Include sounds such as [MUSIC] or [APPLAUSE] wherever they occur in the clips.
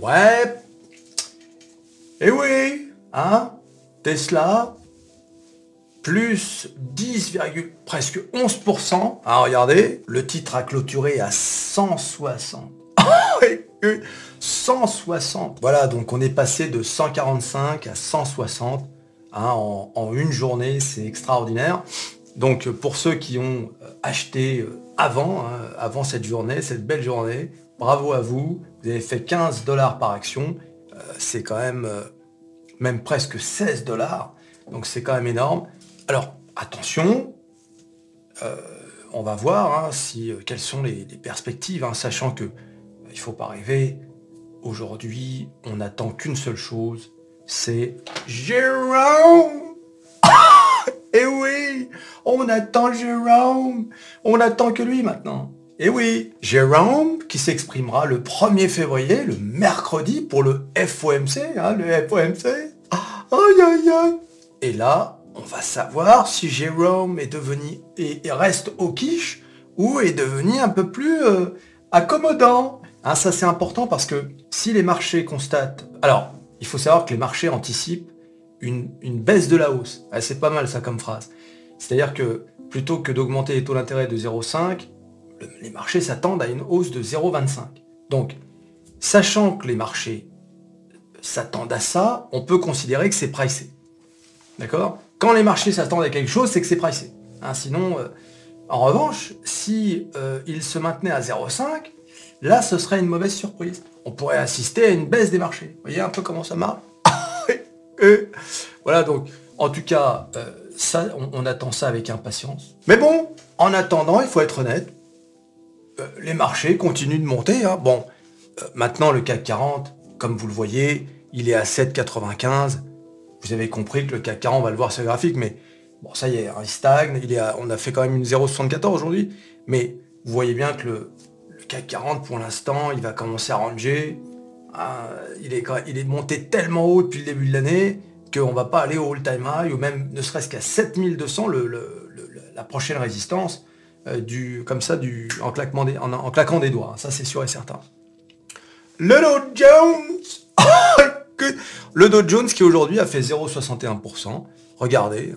Ouais. Eh oui, hein Tesla, plus 10, presque 11%. Ah, regardez, le titre a clôturé à 160. 160. [LAUGHS] Voilà, donc on est passé de 145 à 160 hein, en, une journée, c'est extraordinaire. Donc pour ceux qui ont euh, acheté euh, avant, hein, avant cette journée, cette belle journée, bravo à vous. Vous fait 15 dollars par action. Euh, c'est quand même même presque 16 dollars. Donc c'est quand même énorme. Alors attention, on va voir hein, si, quelles sont les, perspectives, hein, sachant que il faut pas rêver. Aujourd'hui, on n'attend qu'une seule chose, c'est Jérôme Eh oui On attend Jérôme On attend que lui maintenant. Eh oui, Jérôme qui s'exprimera le 1er février, le mercredi, pour le FOMC, hein, le FOMC. Aïe aïe aïe Et là, on va savoir si Jérôme est devenu et, reste au quiche ou est devenu un peu plus euh, accommodant. Hein, ça c'est important parce que si les marchés constatent... Alors, il faut savoir que les marchés anticipent une, baisse de la hausse. Ah, c'est pas mal ça comme phrase. C'est-à-dire que plutôt que d'augmenter les taux d'intérêt de 0,5, les marchés s'attendent à une hausse de 0,25. Donc, sachant que les marchés s'attendent à ça, on peut considérer que c'est pricé. D'accord? Quand les marchés s'attendent à quelque chose, c'est que c'est pricé. Hein, sinon, euh, en revanche, si euh, se maintenaient à 0,5, là, ce serait une mauvaise surprise. On pourrait assister à une baisse des marchés. Vous voyez un peu comment ça marche? [LAUGHS] Voilà, donc, en tout cas, euh, ça, on, attend ça avec impatience. Mais bon, en attendant, il faut être honnête, euh, les marchés continuent de monter. Hein. Bon, euh, maintenant, le CAC 40, comme vous le voyez, il est à 7,95. Vous avez compris que le CAC 40, on va le voir sur le graphique, mais bon, ça y est, hein, il stagne. On a fait quand même une 0,74 aujourd'hui. Mais vous voyez bien que le, CAC 40 pour l'instant, il va commencer à ranger. Ah, il, est, monté tellement haut depuis le début de l'année qu'on ne va pas aller au all-time high ou même ne serait-ce qu'à 7200, le, la prochaine résistance, euh, du, comme ça, du, en, claquement des, en, claquant des doigts. Ça, c'est sûr et certain. Le Dow Jones [LAUGHS] Le Jones qui aujourd'hui a fait 0,61%. Regardez,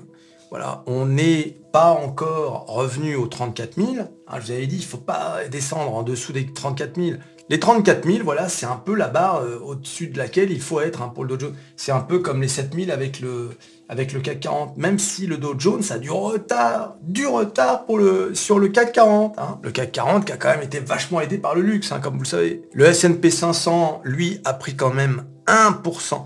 voilà, on n'est pas encore revenu aux 34 000. Hein, je vous avais dit, il ne faut pas descendre en dessous des 34 000. Les 34 000, voilà, c'est un peu la barre euh, au-dessus de laquelle il faut être hein, pour le Dow Jones. C'est un peu comme les 7 000 avec le, CAC 40. Même si le Dow Jones a du retard, du retard pour le, sur le CAC 40. Hein. Le CAC 40 qui a quand même été vachement aidé par le luxe, comme vous le savez. Le S&P 500, lui, a pris quand même 1%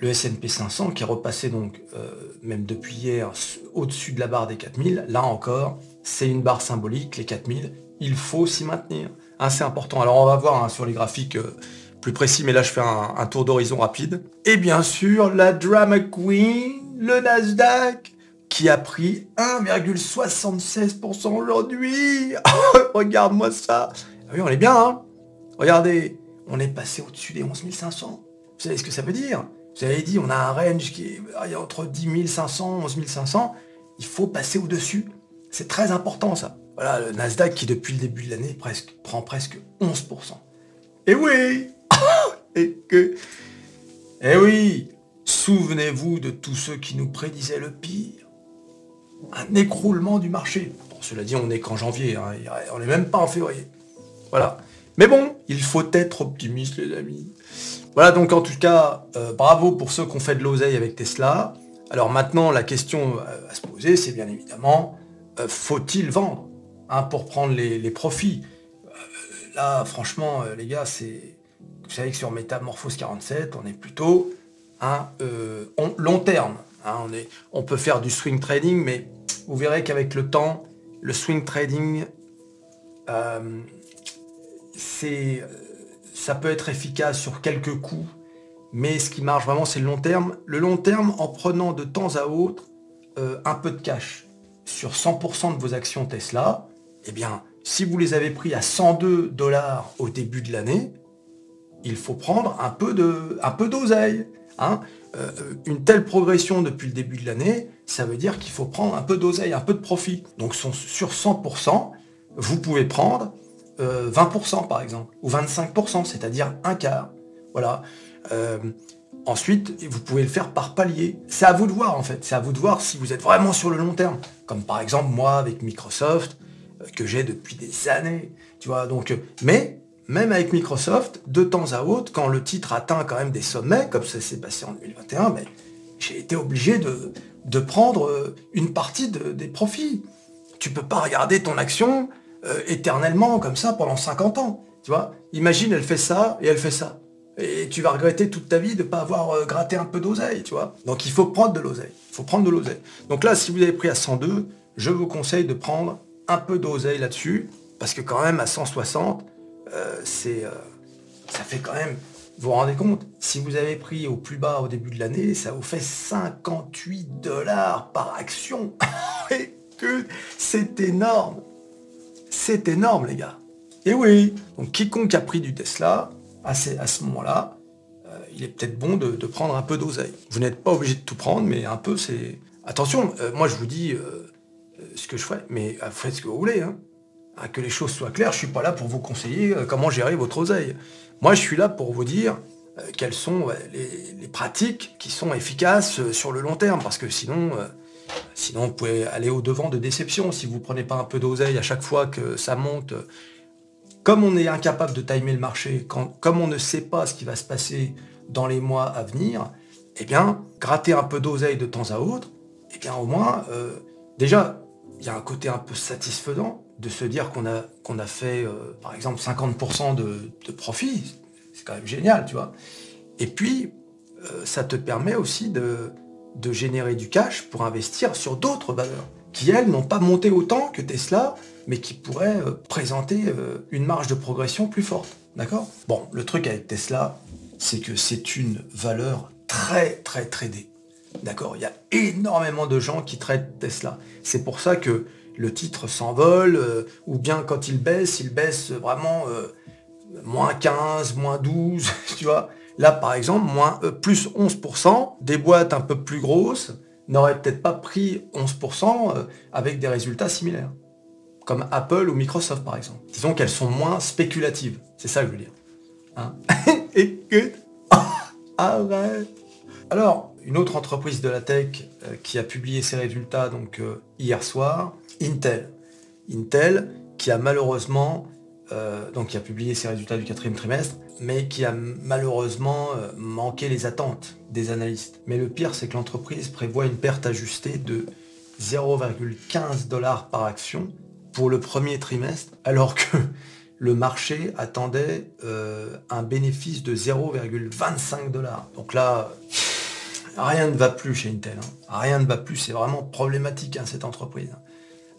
le S&P 500 qui est repassé donc euh, même depuis hier au-dessus de la barre des 4000. Là encore, c'est une barre symbolique, les 4000. Il faut s'y maintenir. C'est important. Alors on va voir hein, sur les graphiques euh, plus précis, mais là je fais un, tour d'horizon rapide. Et bien sûr, la Drama Queen, le Nasdaq, qui a pris 1,76% aujourd'hui. [LAUGHS] Regarde-moi ça. Ah oui, on est bien, hein Regardez, on est passé au-dessus des 11 500. Vous savez ce que ça veut dire? Vous avez dit, on a un range qui est entre 10 500, 11 500. Il faut passer au-dessus. C'est très important ça. Voilà, le Nasdaq qui depuis le début de l'année prend presque 11%. Et oui [LAUGHS] Et que... Et oui Souvenez-vous de tous ceux qui nous prédisaient le pire. Un écroulement du marché. Cela dit, on n'est qu'en janvier, hein. on n'est même pas en février. Voilà. Mais bon, il faut être optimiste, les amis. Voilà, donc en tout cas, euh, bravo pour ceux qui ont fait de l'oseille avec Tesla. Alors maintenant, la question euh, à se poser, c'est bien évidemment, euh, faut-il vendre? Hein, pour prendre les, profits Là, franchement, les gars, c'est... Vous savez que sur Métamorphose 47, on est plutôt un long terme. Hein, on, est, on peut faire du swing trading, mais vous verrez qu'avec le temps, le swing trading, c'est ça peut être efficace sur quelques coups, mais ce qui marche vraiment, c'est le long terme. Le long terme, en prenant de temps à autre euh, un peu de cash sur 100% de vos actions Tesla, eh bien, si vous les avez pris à 102 dollars au début de l'année, il faut prendre un peu de, un peu d'oseille. Hein. Euh, une telle progression depuis le début de l'année, ça veut dire qu'il faut prendre un peu d'oseille, un peu de profit. Donc sur 100%, vous pouvez prendre 20% euh, par exemple, ou 25%, c'est-à-dire un quart. Voilà. Euh, ensuite, vous pouvez le faire par palier. C'est à vous de voir en fait. C'est à vous de voir si vous êtes vraiment sur le long terme. Comme par exemple moi avec Microsoft, que j'ai depuis des années. Tu vois, donc, mais même avec Microsoft, de temps à autre, quand le titre atteint quand même des sommets, comme ça s'est passé en 2021, mais j'ai été obligé de, de prendre euh, une partie des profits. Tu peux pas regarder ton action euh, éternellement comme ça pendant 50 ans. Tu vois Imagine, elle fait ça et elle fait ça. Et tu vas regretter toute ta vie de ne pas avoir euh, gratté un peu d'oseille, tu vois. Donc il faut prendre de l'oseille. Il faut prendre de l'oseille. Donc là, si vous avez pris à 102, je vous conseille de prendre un peu d'oseille là-dessus, parce que quand même à 160, c'est, ça fait quand même vous rendez compte Si vous avez pris au plus bas au début de l'année, ça vous fait 58 dollars par action. [LAUGHS] c'est énorme. C'est énorme, les gars. Et oui, donc quiconque a pris du Tesla, à ce, moment-là, euh, il est peut-être bon de, prendre un peu d'oseille. Vous n'êtes pas obligé de tout prendre, mais un peu, c'est... Attention, euh, moi je vous dis euh, ce que je ferai, mais faites ce que vous voulez. Hein. que les choses soient claires, je ne suis pas là pour vous conseiller comment gérer votre oseille. Moi, je suis là pour vous dire euh, quelles sont les, pratiques qui sont efficaces euh, sur le long terme, parce que sinon, euh, sinon vous pouvez aller au-devant de déception si vous ne prenez pas un peu d'oseille à chaque fois que ça monte. Comme on est incapable de timer le marché, comme on ne sait pas ce qui va se passer dans les mois à venir, eh bien, gratter un peu d'oseille de temps à autre, eh bien, au moins, déjà, il y a un côté un peu satisfaisant de se dire qu'on a, fait, euh, par exemple, 50% de, profit, c'est quand même génial, tu vois. Et puis, euh, ça te permet aussi de, de générer du cash pour investir sur d'autres valeurs, qui, elles, n'ont pas monté autant que Tesla, mais qui pourraient euh, présenter une marge de progression plus forte. D'accord? Bon, le truc avec Tesla, c'est que c'est une valeur très, très tradée. D'accord Il y a énormément de gens qui traitent Tesla. C'est pour ça que le titre s'envole, euh, ou bien quand il baisse, il baisse vraiment euh, moins 15, moins 12, [LAUGHS] tu vois. Là, par exemple, moins, euh, plus 11%, des boîtes un peu plus grosses n'auraient peut-être pas pris 11% avec des résultats similaires. Comme Apple ou Microsoft, par exemple. Disons qu'elles sont moins spéculatives. C'est ça que je veux dire. Hein? [LAUGHS] Écoute. [LAUGHS] Arrête. Alors, une autre entreprise de la tech qui a publié ses résultats donc hier soir, Intel. Intel qui a malheureusement, euh, donc qui a publié ses résultats du quatrième trimestre, mais qui a malheureusement euh, manqué les attentes des analystes. Mais le pire, c'est que l'entreprise prévoit une perte ajustée de 0,15 dollars par action pour le premier trimestre, alors que [LAUGHS] le marché attendait euh, un bénéfice de 0,25 dollars. Donc là, rien ne va plus chez Intel. Hein. Rien ne va plus, c'est vraiment problématique hein, cette entreprise.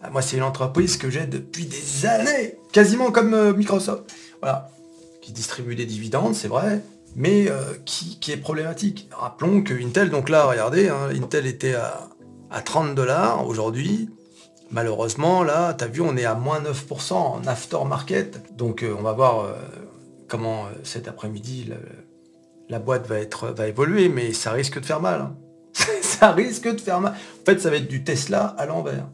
Ah, moi, c'est une entreprise que j'ai depuis des années, quasiment comme euh, Microsoft. Voilà. Qui distribue des dividendes, c'est vrai, mais euh, qui, est problématique. Rappelons que Intel, donc là, regardez, hein, Intel était à, 30 dollars aujourd'hui. Malheureusement, là, tu as vu, on est à moins 9% en aftermarket. Donc, euh, on va voir comment cet après-midi la, boîte va, être, va évoluer, mais ça risque de faire mal. Hein. [LAUGHS] ça risque de faire mal. En fait, ça va être du Tesla à l'envers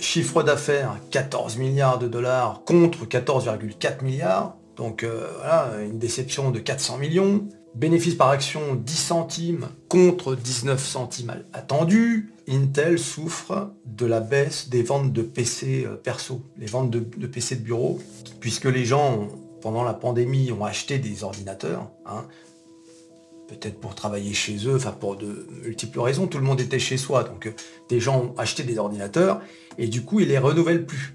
chiffre d'affaires 14 milliards de dollars contre 14,4 milliards. Donc euh, voilà, une déception de 400 millions. Bénéfice par action 10 centimes contre 19 centimes attendus. Intel souffre de la baisse des ventes de PC euh, perso, les ventes de, PC de bureau, puisque les gens, pendant la pandémie, ont acheté des ordinateurs. Hein peut-être pour travailler chez eux, enfin pour de multiples raisons, tout le monde était chez soi, donc euh, des gens ont acheté des ordinateurs, et du coup ils les renouvellent plus.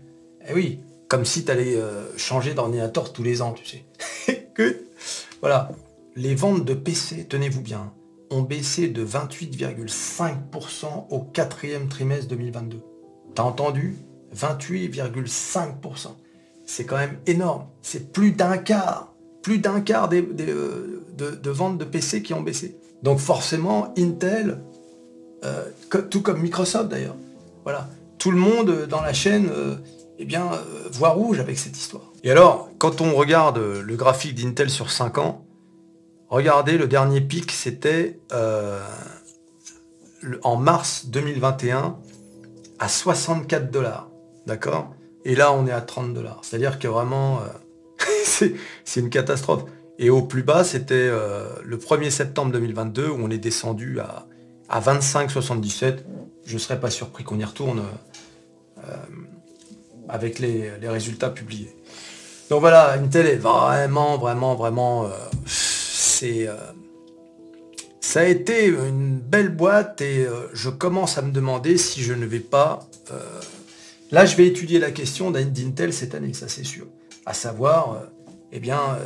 Eh oui, comme si tu allais euh, changer d'ordinateur tous les ans, tu sais. [LAUGHS] que, voilà, les ventes de PC, tenez-vous bien, ont baissé de 28,5% au quatrième trimestre 2022. T'as entendu? 28,5%. C'est quand même énorme. C'est plus d'un quart. Plus d'un quart des, euh, de, ventes de PC qui ont baissé. Donc forcément, Intel, euh, tout comme Microsoft d'ailleurs, voilà, tout le monde dans la chaîne euh, eh bien, euh, voit rouge avec cette histoire. Et alors, quand on regarde le graphique d'Intel sur 5 ans, regardez, le dernier pic, c'était en mars 2021 à 64 dollars. D'accord? Et là, on est à 30 dollars. C'est-à-dire que vraiment, [LAUGHS] c'est une catastrophe. Et au plus bas, c'était euh, le 1er septembre 2022 où on est descendu à, à 25,77. Je ne serais pas surpris qu'on y retourne euh, avec les, résultats publiés. Donc voilà, Intel est vraiment, vraiment, vraiment... c'est ça a été une belle boîte et euh, je commence à me demander si je ne vais pas... Euh, là, je vais étudier la question d'Intel cette année, ça c'est sûr. À savoir, euh, eh bien,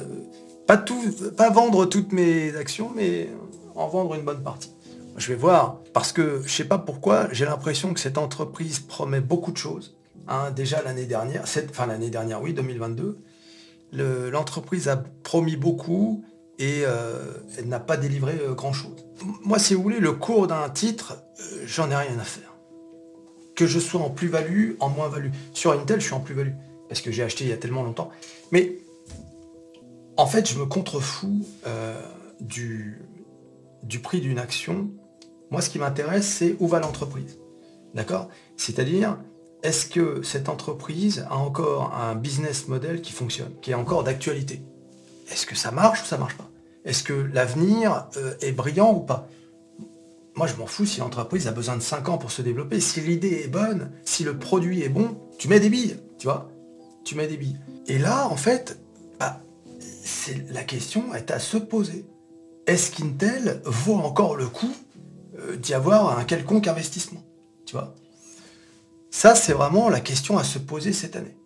pas, vendre toutes mes actions, mais en vendre une bonne partie. Je vais voir, parce que je sais pas pourquoi, j'ai l'impression que cette entreprise promet beaucoup de choses. Hein, déjà l'année dernière, enfin l'année dernière, oui, 2022, l'entreprise a promis beaucoup, et euh, elle n'a pas délivré euh, grand-chose. Moi, si vous voulez, le cours d'un titre, euh, j'en ai rien à faire. Que je sois en plus-value, en moins-value. Sur Intel, je suis en plus-value, parce que j'ai acheté il y a tellement longtemps. Mais en fait, je me contrefous du, du prix d'une action. Moi, ce qui m'intéresse, c'est où va l'entreprise. D'accord? C'est-à-dire, est-ce que cette entreprise a encore un business model qui fonctionne, qui est encore d'actualité? Est-ce que ça marche ou ça marche pas? Est-ce que l'avenir euh, est brillant ou pas? Moi, je m'en fous si l'entreprise a besoin de 5 ans pour se développer. Si l'idée est bonne, si le produit est bon, tu mets des billes, tu vois? Tu mets des billes. Et là, en fait, la question est à se poser. Est-ce qu'Intel vaut encore le coup euh, d'y avoir un quelconque investissement Tu vois? Ça, c'est vraiment la question à se poser cette année.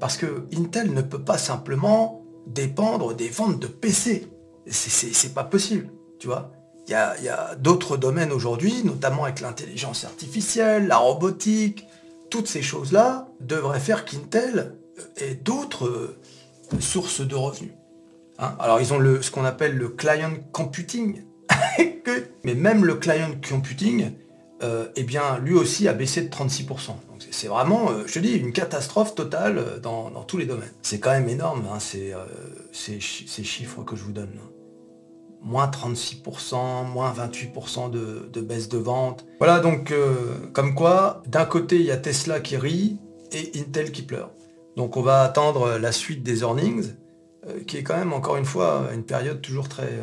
Parce que Intel ne peut pas simplement dépendre des ventes de PC. C'est pas possible, tu vois? Il y a, d'autres domaines aujourd'hui, notamment avec l'intelligence artificielle, la robotique, toutes ces choses-là devraient faire qu'Intel ait d'autres euh, sources de revenus. Hein. Alors ils ont le, ce qu'on appelle le client computing, [LAUGHS] mais même le client computing, euh, eh bien, lui aussi a baissé de 36%. c'est vraiment, euh, je dis, une catastrophe totale euh, dans, tous les domaines. C'est quand même énorme, hein, ces, chiffres que je vous donne. Moins 36%, moins 28% de, baisse de vente. Voilà, donc, comme quoi, d'un côté, il y a Tesla qui rit et Intel qui pleure. Donc, on va attendre la suite des earnings, qui est quand même, encore une fois, une période toujours très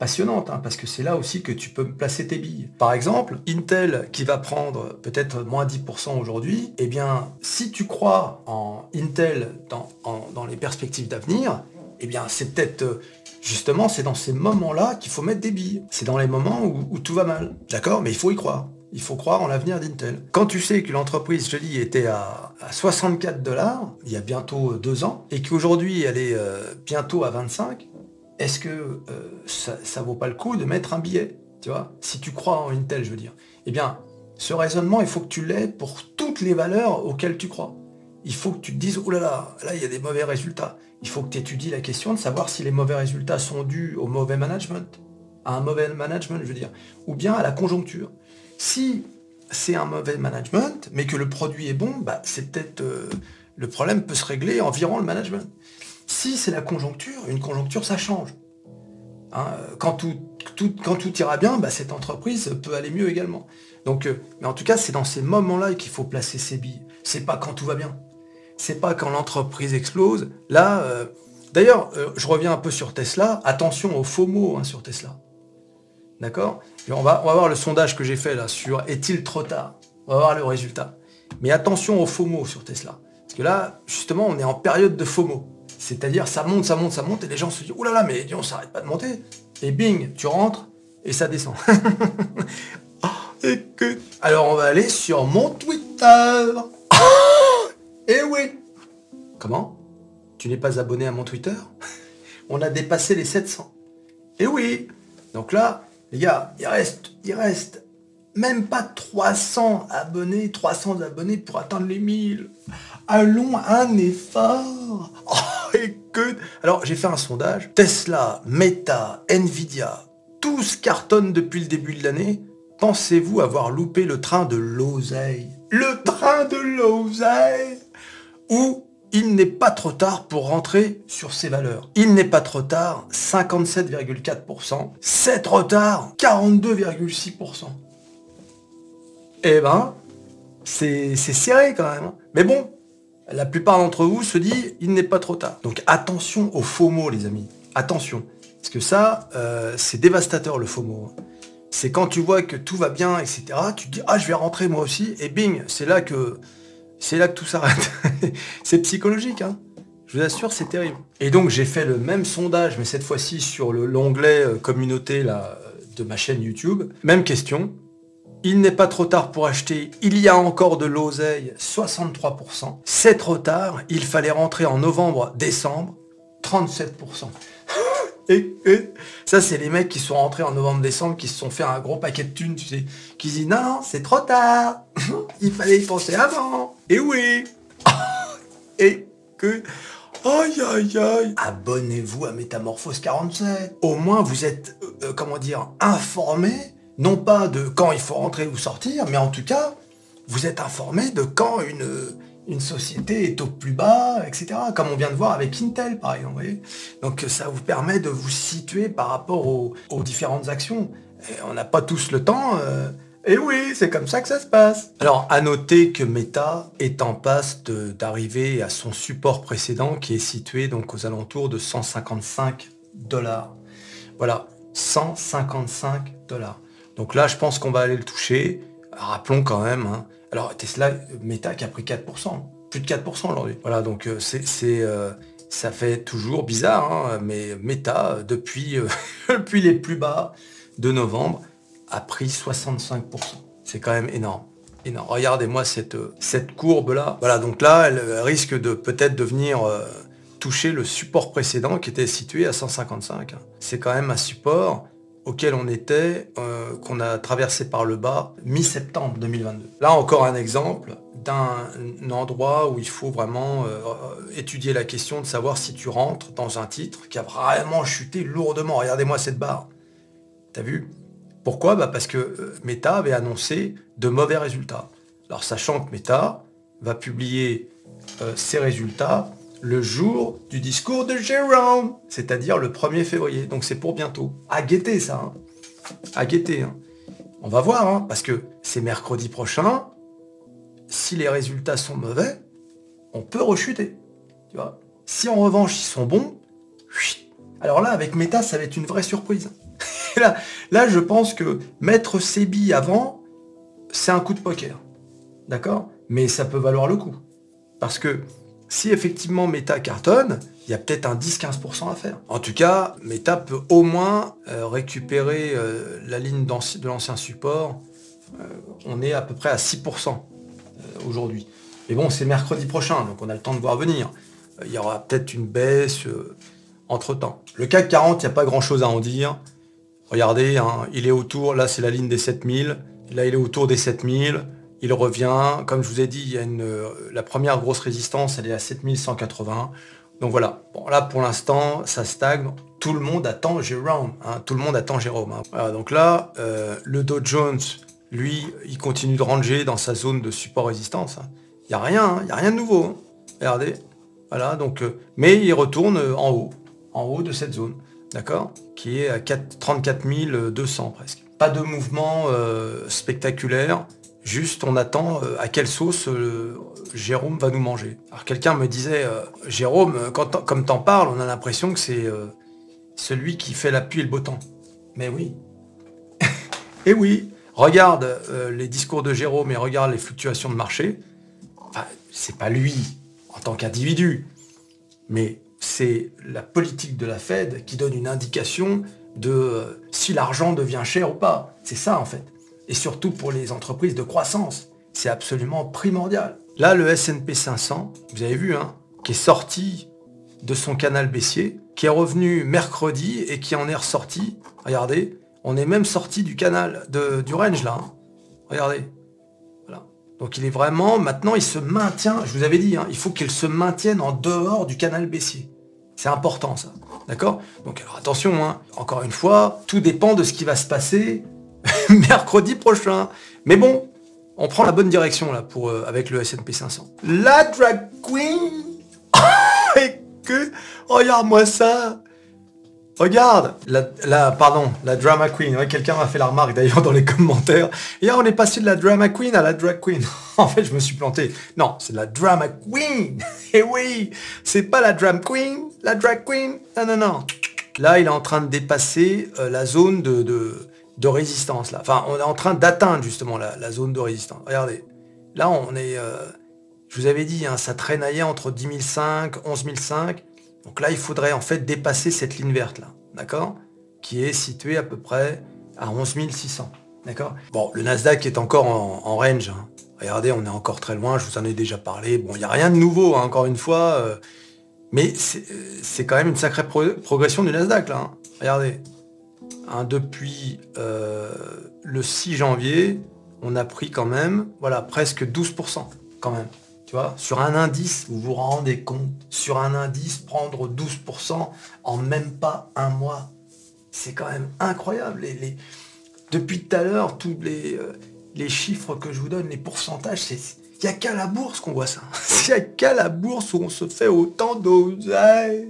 passionnante, hein, parce que c'est là aussi que tu peux placer tes billes. Par exemple, Intel qui va prendre peut-être moins 10% aujourd'hui, eh bien, si tu crois en Intel dans, les perspectives d'avenir, eh bien, c'est peut-être euh, justement, c'est dans ces moments-là qu'il faut mettre des billes. C'est dans les moments où, tout va mal. D'accord? Mais il faut y croire. Il faut croire en l'avenir d'Intel. Quand tu sais que l'entreprise, je dis, était à, 64 dollars il y a bientôt deux ans, et qu'aujourd'hui elle est euh, bientôt à 25, est-ce que euh, ça, ne vaut pas le coup de mettre un billet Tu vois? Si tu crois en une telle, je veux dire. Eh bien, ce raisonnement, il faut que tu l'aies pour toutes les valeurs auxquelles tu crois. Il faut que tu te dises, oh là là, là, il y a des mauvais résultats. Il faut que tu étudies la question de savoir si les mauvais résultats sont dus au mauvais management, à un mauvais management, je veux dire, ou bien à la conjoncture. Si c'est un mauvais management, mais que le produit est bon, bah, c'est peut-être euh, le problème peut se régler environ le management. Si c'est la conjoncture, une conjoncture, ça change. Hein, quand, tout, ira bien, bah, cette entreprise peut aller mieux également. Donc, euh, mais en tout cas, c'est dans ces moments-là qu'il faut placer ses billes. C'est pas quand tout va bien. C'est pas quand l'entreprise explose. Là, euh, d'ailleurs, je reviens un peu sur Tesla. Attention aux faux mots hein, sur Tesla. D'accord on va, voir le sondage que j'ai fait là sur est-il trop tard On va voir le résultat. Mais attention aux faux mots sur Tesla. Parce que là, justement, on est en période de mots. C'est-à-dire, ça monte, ça monte, ça monte, et les gens se disent, oulala, là là, mais on s'arrête pas de monter. Et bing, tu rentres, et ça descend. [LAUGHS] Alors, on va aller sur mon Twitter. et eh oui. Comment? Tu n'es pas abonné à mon Twitter? [LAUGHS] On a dépassé les 700. Et oui. Donc là, les gars, il reste, il reste même pas 300 abonnés, 300 abonnés pour atteindre les 1000. Allons un effort. [LAUGHS] Oh. Alors, j'ai fait un sondage. Tesla, Meta, Nvidia, tous cartonnent depuis le début de l'année. Pensez-vous avoir loupé le train de l'oseille? Le train de l'oseille? Ou il n'est pas trop tard pour rentrer sur ces valeurs. Il n'est pas trop tard, 57,4%. C'est trop tard, 42,6%. Eh ben, c'est serré quand même. Hein. Mais bon, la plupart d'entre vous se disent, il n'est pas trop tard. Donc attention aux faux mots, les amis. Attention, parce que ça, euh, c'est dévastateur le FOMO. C'est quand tu vois que tout va bien, etc. Tu te dis ah je vais rentrer moi aussi, et bing, c'est là que c'est là que tout s'arrête. [LAUGHS] c'est psychologique, hein. Je vous assure, c'est terrible. Et donc j'ai fait le même sondage, mais cette fois-ci sur l'onglet euh, communauté là, de ma chaîne YouTube. Même question. Il n'est pas trop tard pour acheter, il y a encore de l'oseille, 63%. C'est trop tard, il fallait rentrer en novembre, décembre, 37%. Ça, c'est les mecs qui sont rentrés en novembre-décembre, qui se sont fait un gros paquet de thunes, tu sais, qui disent non, c'est trop tard, [LAUGHS] il fallait y penser avant. Et oui. [LAUGHS] et que... Aïe aïe aïe Abonnez-vous à Métamorphose 47. Au moins vous êtes, euh, euh, comment dire, informé non pas de quand il faut rentrer ou sortir, mais en tout cas, vous êtes informé de quand une, une société est au plus bas, etc. Comme on vient de voir avec Intel, par exemple. Donc ça vous permet de vous situer par rapport aux, différentes actions. on n'a pas tous le temps. Euh, et oui, c'est comme ça que ça se passe. Alors, à noter que Meta est en passe d'arriver à son support précédent qui est situé donc aux alentours de 155 dollars. Voilà, 155 dollars. Donc là, je pense qu'on va aller le toucher. Rappelons quand même, hein. alors Tesla, Meta qui a pris 4%, plus de 4% aujourd'hui. Voilà, donc euh, c'est, euh, ça fait toujours bizarre, hein, mais Meta, depuis, euh, [LAUGHS] depuis les plus bas de novembre, a pris 65%. C'est quand même énorme. énorme. Regardez-moi cette, courbe-là. Voilà, donc là, elle risque de peut-être de venir toucher le support précédent qui était situé à 155. C'est quand même un support auquel on était, euh, qu'on a traversé par le bas, mi-septembre 2022. Là encore un exemple d'un endroit où il faut vraiment euh, étudier la question de savoir si tu rentres dans un titre qui a vraiment chuté lourdement. Regardez-moi cette barre. T'as vu? Pourquoi? Bah Parce que euh, Meta avait annoncé de mauvais résultats. Alors sachant que Meta va publier ses résultats le jour du discours de Jérôme, c'est-à-dire le 1er février. Donc c'est pour bientôt. À guetter ça. Hein. À guetter. Hein. On va voir, hein, parce que c'est mercredi prochain. Si les résultats sont mauvais, on peut rechuter. Tu vois si en revanche ils sont bons, alors là avec Meta ça va être une vraie surprise. [LAUGHS] là, là je pense que mettre ses billes avant, c'est un coup de poker. D'accord? Mais ça peut valoir le coup. Parce que si effectivement Meta cartonne, il y a peut-être un 10-15% à faire. En tout cas, Meta peut au moins euh, récupérer euh, la ligne de l'ancien support. Euh, on est à peu près à 6% aujourd'hui. Mais bon, c'est mercredi prochain, donc on a le temps de voir venir. Il y aura peut-être une baisse entre-temps. Le CAC 40, il n'y a pas grand-chose à en dire. Regardez, hein, il est autour, là c'est la ligne des 7000, là il est autour des 7000 il revient. Comme je vous ai dit, il y a une, euh, la première grosse résistance, elle est à 7180. Donc voilà. Bon, là, pour l'instant, ça stagne. Tout le monde attend Jérôme. Hein. Tout le monde attend Jérôme. Hein. donc là, euh, le Dow Jones, lui, il continue de ranger dans sa zone de support-résistance. Hein. Il n'y a rien. Il n'y a rien de nouveau. Regardez. Voilà. Donc, euh, mais il retourne en haut. En haut de cette zone. D'accord Qui est à 34 200 presque. Pas de mouvement spectaculaire. Juste, on attend euh, à quelle sauce euh, Jérôme va nous manger. Alors quelqu'un me disait, euh, Jérôme, comme t'en parles, on a l'impression que c'est celui qui fait l'appui et le beau temps. Mais oui. [LAUGHS] et oui. Regarde les discours de Jérôme et regarde les fluctuations de marché. C'est pas lui en tant qu'individu, mais c'est la politique de la Fed qui donne une indication de si l'argent devient cher ou pas. C'est ça en fait et surtout pour les entreprises de croissance. C'est absolument primordial. Là, le S&P 500, vous avez vu, hein, qui est sorti de son canal baissier, qui est revenu mercredi et qui en est ressorti. Regardez, on est même sorti du canal, de, du range là. Hein. Regardez. Voilà. Donc il est vraiment, maintenant il se maintient, je vous avais dit, hein, il faut qu'il se maintienne en dehors du canal baissier. C'est important ça. D'accord? Donc alors attention, encore une fois, tout dépend de ce qui va se passer [LAUGHS] mercredi prochain. Mais bon, on prend la bonne direction là pour euh, avec le S&P 500. La drag queen. [LAUGHS] Que regarde-moi ça. Regarde, la, pardon, la drama queen. Quelqu'un m'a fait la remarque d'ailleurs dans les commentaires. Et on est passé de la drama queen à la drag queen. [LAUGHS] en fait, je me suis planté. Non, c'est la drama queen. Et oui, c'est pas la drama queen, la drag queen. Non, non, non. Là, il est en train de dépasser euh, la zone de, résistance. Là. Enfin, on est en train d'atteindre justement la, zone de résistance. Regardez. Là, on est... Euh, je vous avais dit, hein, ça traînaillait entre 10 500, 11 500. Donc là, il faudrait en fait dépasser cette ligne verte là. D'accord? Qui est située à peu près à 11 600. D'accord? Bon, le Nasdaq est encore en, range. Hein. Regardez, on est encore très loin, je vous en ai déjà parlé. Bon, il n'y a rien de nouveau, hein, encore une fois. Euh, mais c'est quand même une sacrée progression du Nasdaq, là. Hein. Depuis euh, le 6 janvier, on a pris quand même, voilà, presque 12%, quand même. Tu vois, sur un indice, vous vous rendez compte, sur un indice, prendre 12% en même pas un mois. C'est quand même incroyable. Les, Depuis tout à l'heure, tous les, euh, les chiffres que je vous donne, les pourcentages, c'est il n'y a qu'à la bourse qu'on voit ça. [LAUGHS] Il n'y a qu'à la bourse où on se fait autant d'oseille.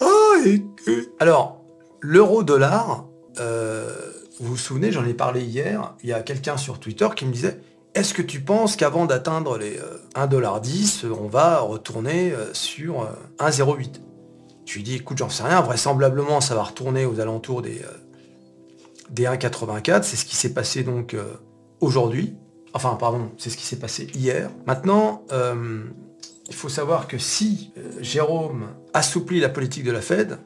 Oh, Alors, l'euro-dollar, euh, vous vous souvenez, j'en ai parlé hier, il y a quelqu'un sur Twitter qui me disait, est-ce que tu penses qu'avant d'atteindre les 1,10$, euh, on va retourner euh, sur 1,08 Je lui dis, écoute, j'en sais rien, vraisemblablement ça va retourner aux alentours des, des 1,84, c'est ce qui s'est passé donc aujourd'hui. Enfin, pardon, c'est ce qui s'est passé hier. Maintenant, il faut savoir que si Jérôme assouplit la politique de la Fed,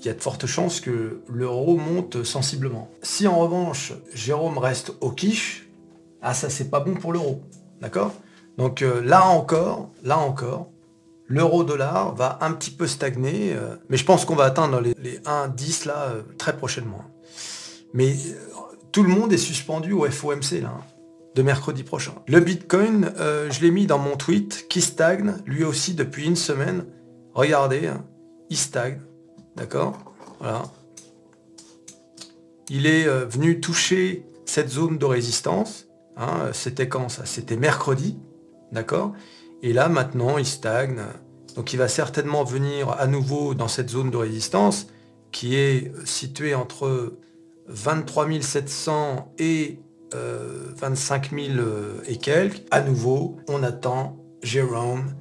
il y a de fortes chances que l'euro monte sensiblement. Si en revanche, Jérôme reste au quiche, ah ça c'est pas bon pour l'euro. D'accord? Donc euh, là encore, là encore, l'euro-dollar va un petit peu stagner, mais je pense qu'on va atteindre les, les 1,10 là très prochainement. Mais tout le monde est suspendu au FOMC là. Hein de mercredi prochain. Le Bitcoin, euh, je l'ai mis dans mon tweet, qui stagne, lui aussi depuis une semaine. Regardez, hein, il stagne. D'accord Voilà. Il est euh, venu toucher cette zone de résistance. Hein, C'était quand C'était mercredi. D'accord? Et là, maintenant, il stagne. Donc il va certainement venir à nouveau dans cette zone de résistance qui est située entre 23 700 et 25 euh, 000 euh, et quelques. À nouveau, on attend Jérôme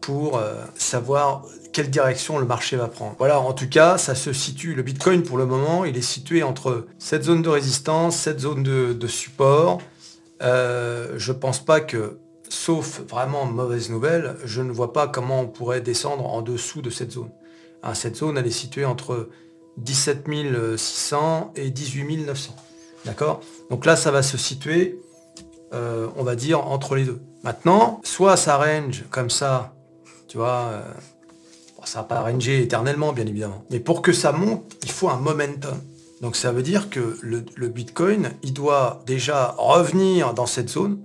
pour euh, savoir quelle direction le marché va prendre. Voilà, en tout cas, ça se situe, le Bitcoin pour le moment, il est situé entre cette zone de résistance, cette zone de, support. je pense pas que, sauf vraiment mauvaise nouvelle, je ne vois pas comment on pourrait descendre en dessous de cette zone. Hein, cette zone, elle est située entre 17 600 et 18 900. D'accord? Donc là, ça va se situer, euh, on va dire, entre les deux. Maintenant, soit ça range comme ça, tu vois, euh, ça va pas ranger éternellement, bien évidemment. Mais pour que ça monte, il faut un momentum. Donc ça veut dire que le, Bitcoin, il doit déjà revenir dans cette zone,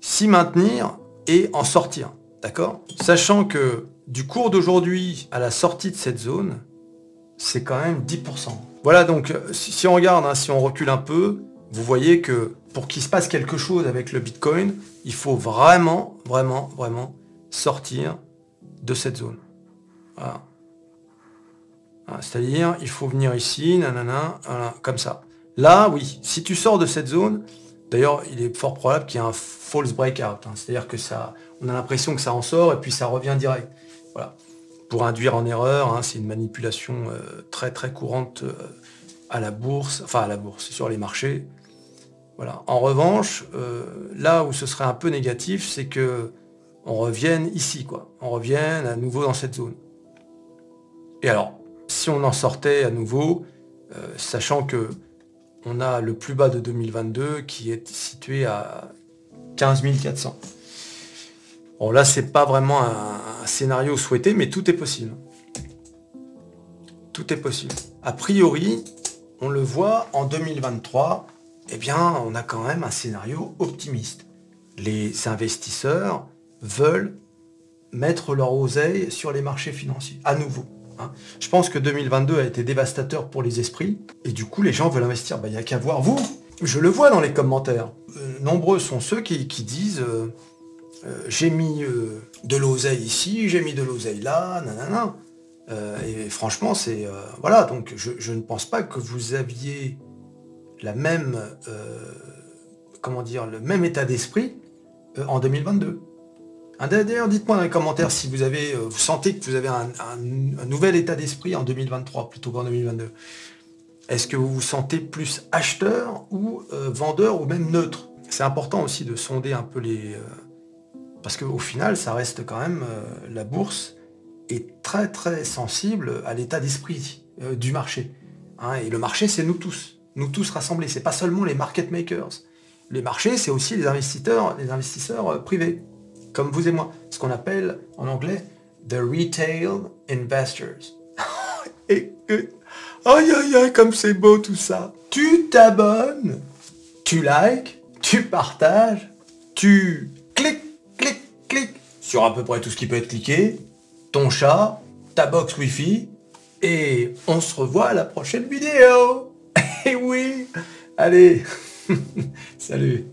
s'y maintenir et en sortir. D'accord? Sachant que du cours d'aujourd'hui à la sortie de cette zone, c'est quand même 10%. Voilà, donc si, on regarde, hein, si on recule un peu, vous voyez que pour qu'il se passe quelque chose avec le Bitcoin, il faut vraiment, vraiment, vraiment sortir de cette zone. Voilà. C'est-à-dire, il faut venir ici, nanana, comme ça. Là, oui, si tu sors de cette zone, d'ailleurs, il est fort probable qu'il y ait un false breakout. Hein. C'est-à-dire que ça, on a l'impression que ça en sort et puis ça revient direct. Voilà pour induire en erreur. Hein, c'est une manipulation euh, très très courante euh, à la bourse, enfin à la bourse, sur les marchés. Voilà. En revanche, euh, là où ce serait un peu négatif, c'est que on revienne ici, quoi. On revienne à nouveau dans cette zone. Et alors, si on en sortait à nouveau, sachant que on a le plus bas de 2022 qui est situé à 15 400. Bon là c'est pas vraiment un, scénario souhaité, mais tout est possible. Tout est possible. A priori, on le voit en 2023, eh bien on a quand même un scénario optimiste. Les investisseurs veulent mettre leur oseille sur les marchés financiers, à nouveau. Hein. Je pense que 2022 a été dévastateur pour les esprits, et du coup les gens veulent investir. Il bah, n'y a qu'à voir vous. Je le vois dans les commentaires. Euh, nombreux sont ceux qui, disent... Euh, euh, j'ai mis de l'oseille ici, j'ai mis de l'oseille là, nanana. Et franchement, c'est... voilà, donc je, ne pense pas que vous aviez la même... comment dire, le même état d'esprit en 2022. D'ailleurs, dites-moi dans les commentaires si vous avez, vous sentez que vous avez un, nouvel état d'esprit en 2023 plutôt qu'en 2022. Est-ce que vous vous sentez plus acheteur ou vendeur ou même neutre? C'est important aussi de sonder un peu les... parce qu'au final, ça reste quand même la bourse est très très sensible à l'état d'esprit du marché. Hein. et le marché, c'est nous tous nous tous rassemblés. C'est pas seulement les market makers. Les marchés, c'est aussi les investisseurs, les investisseurs euh, privés, comme vous et moi. Ce qu'on appelle en anglais the retail investors. [LAUGHS] et aïe aïe aïe, comme c'est beau tout ça. Tu t'abonnes, tu likes, tu partages, tu cliques, cliques, cliques sur à peu près tout ce qui peut être cliqué, ton chat, ta box Wi-Fi, et on se revoit à la prochaine vidéo. [LAUGHS] Eh oui Allez [LAUGHS] Salut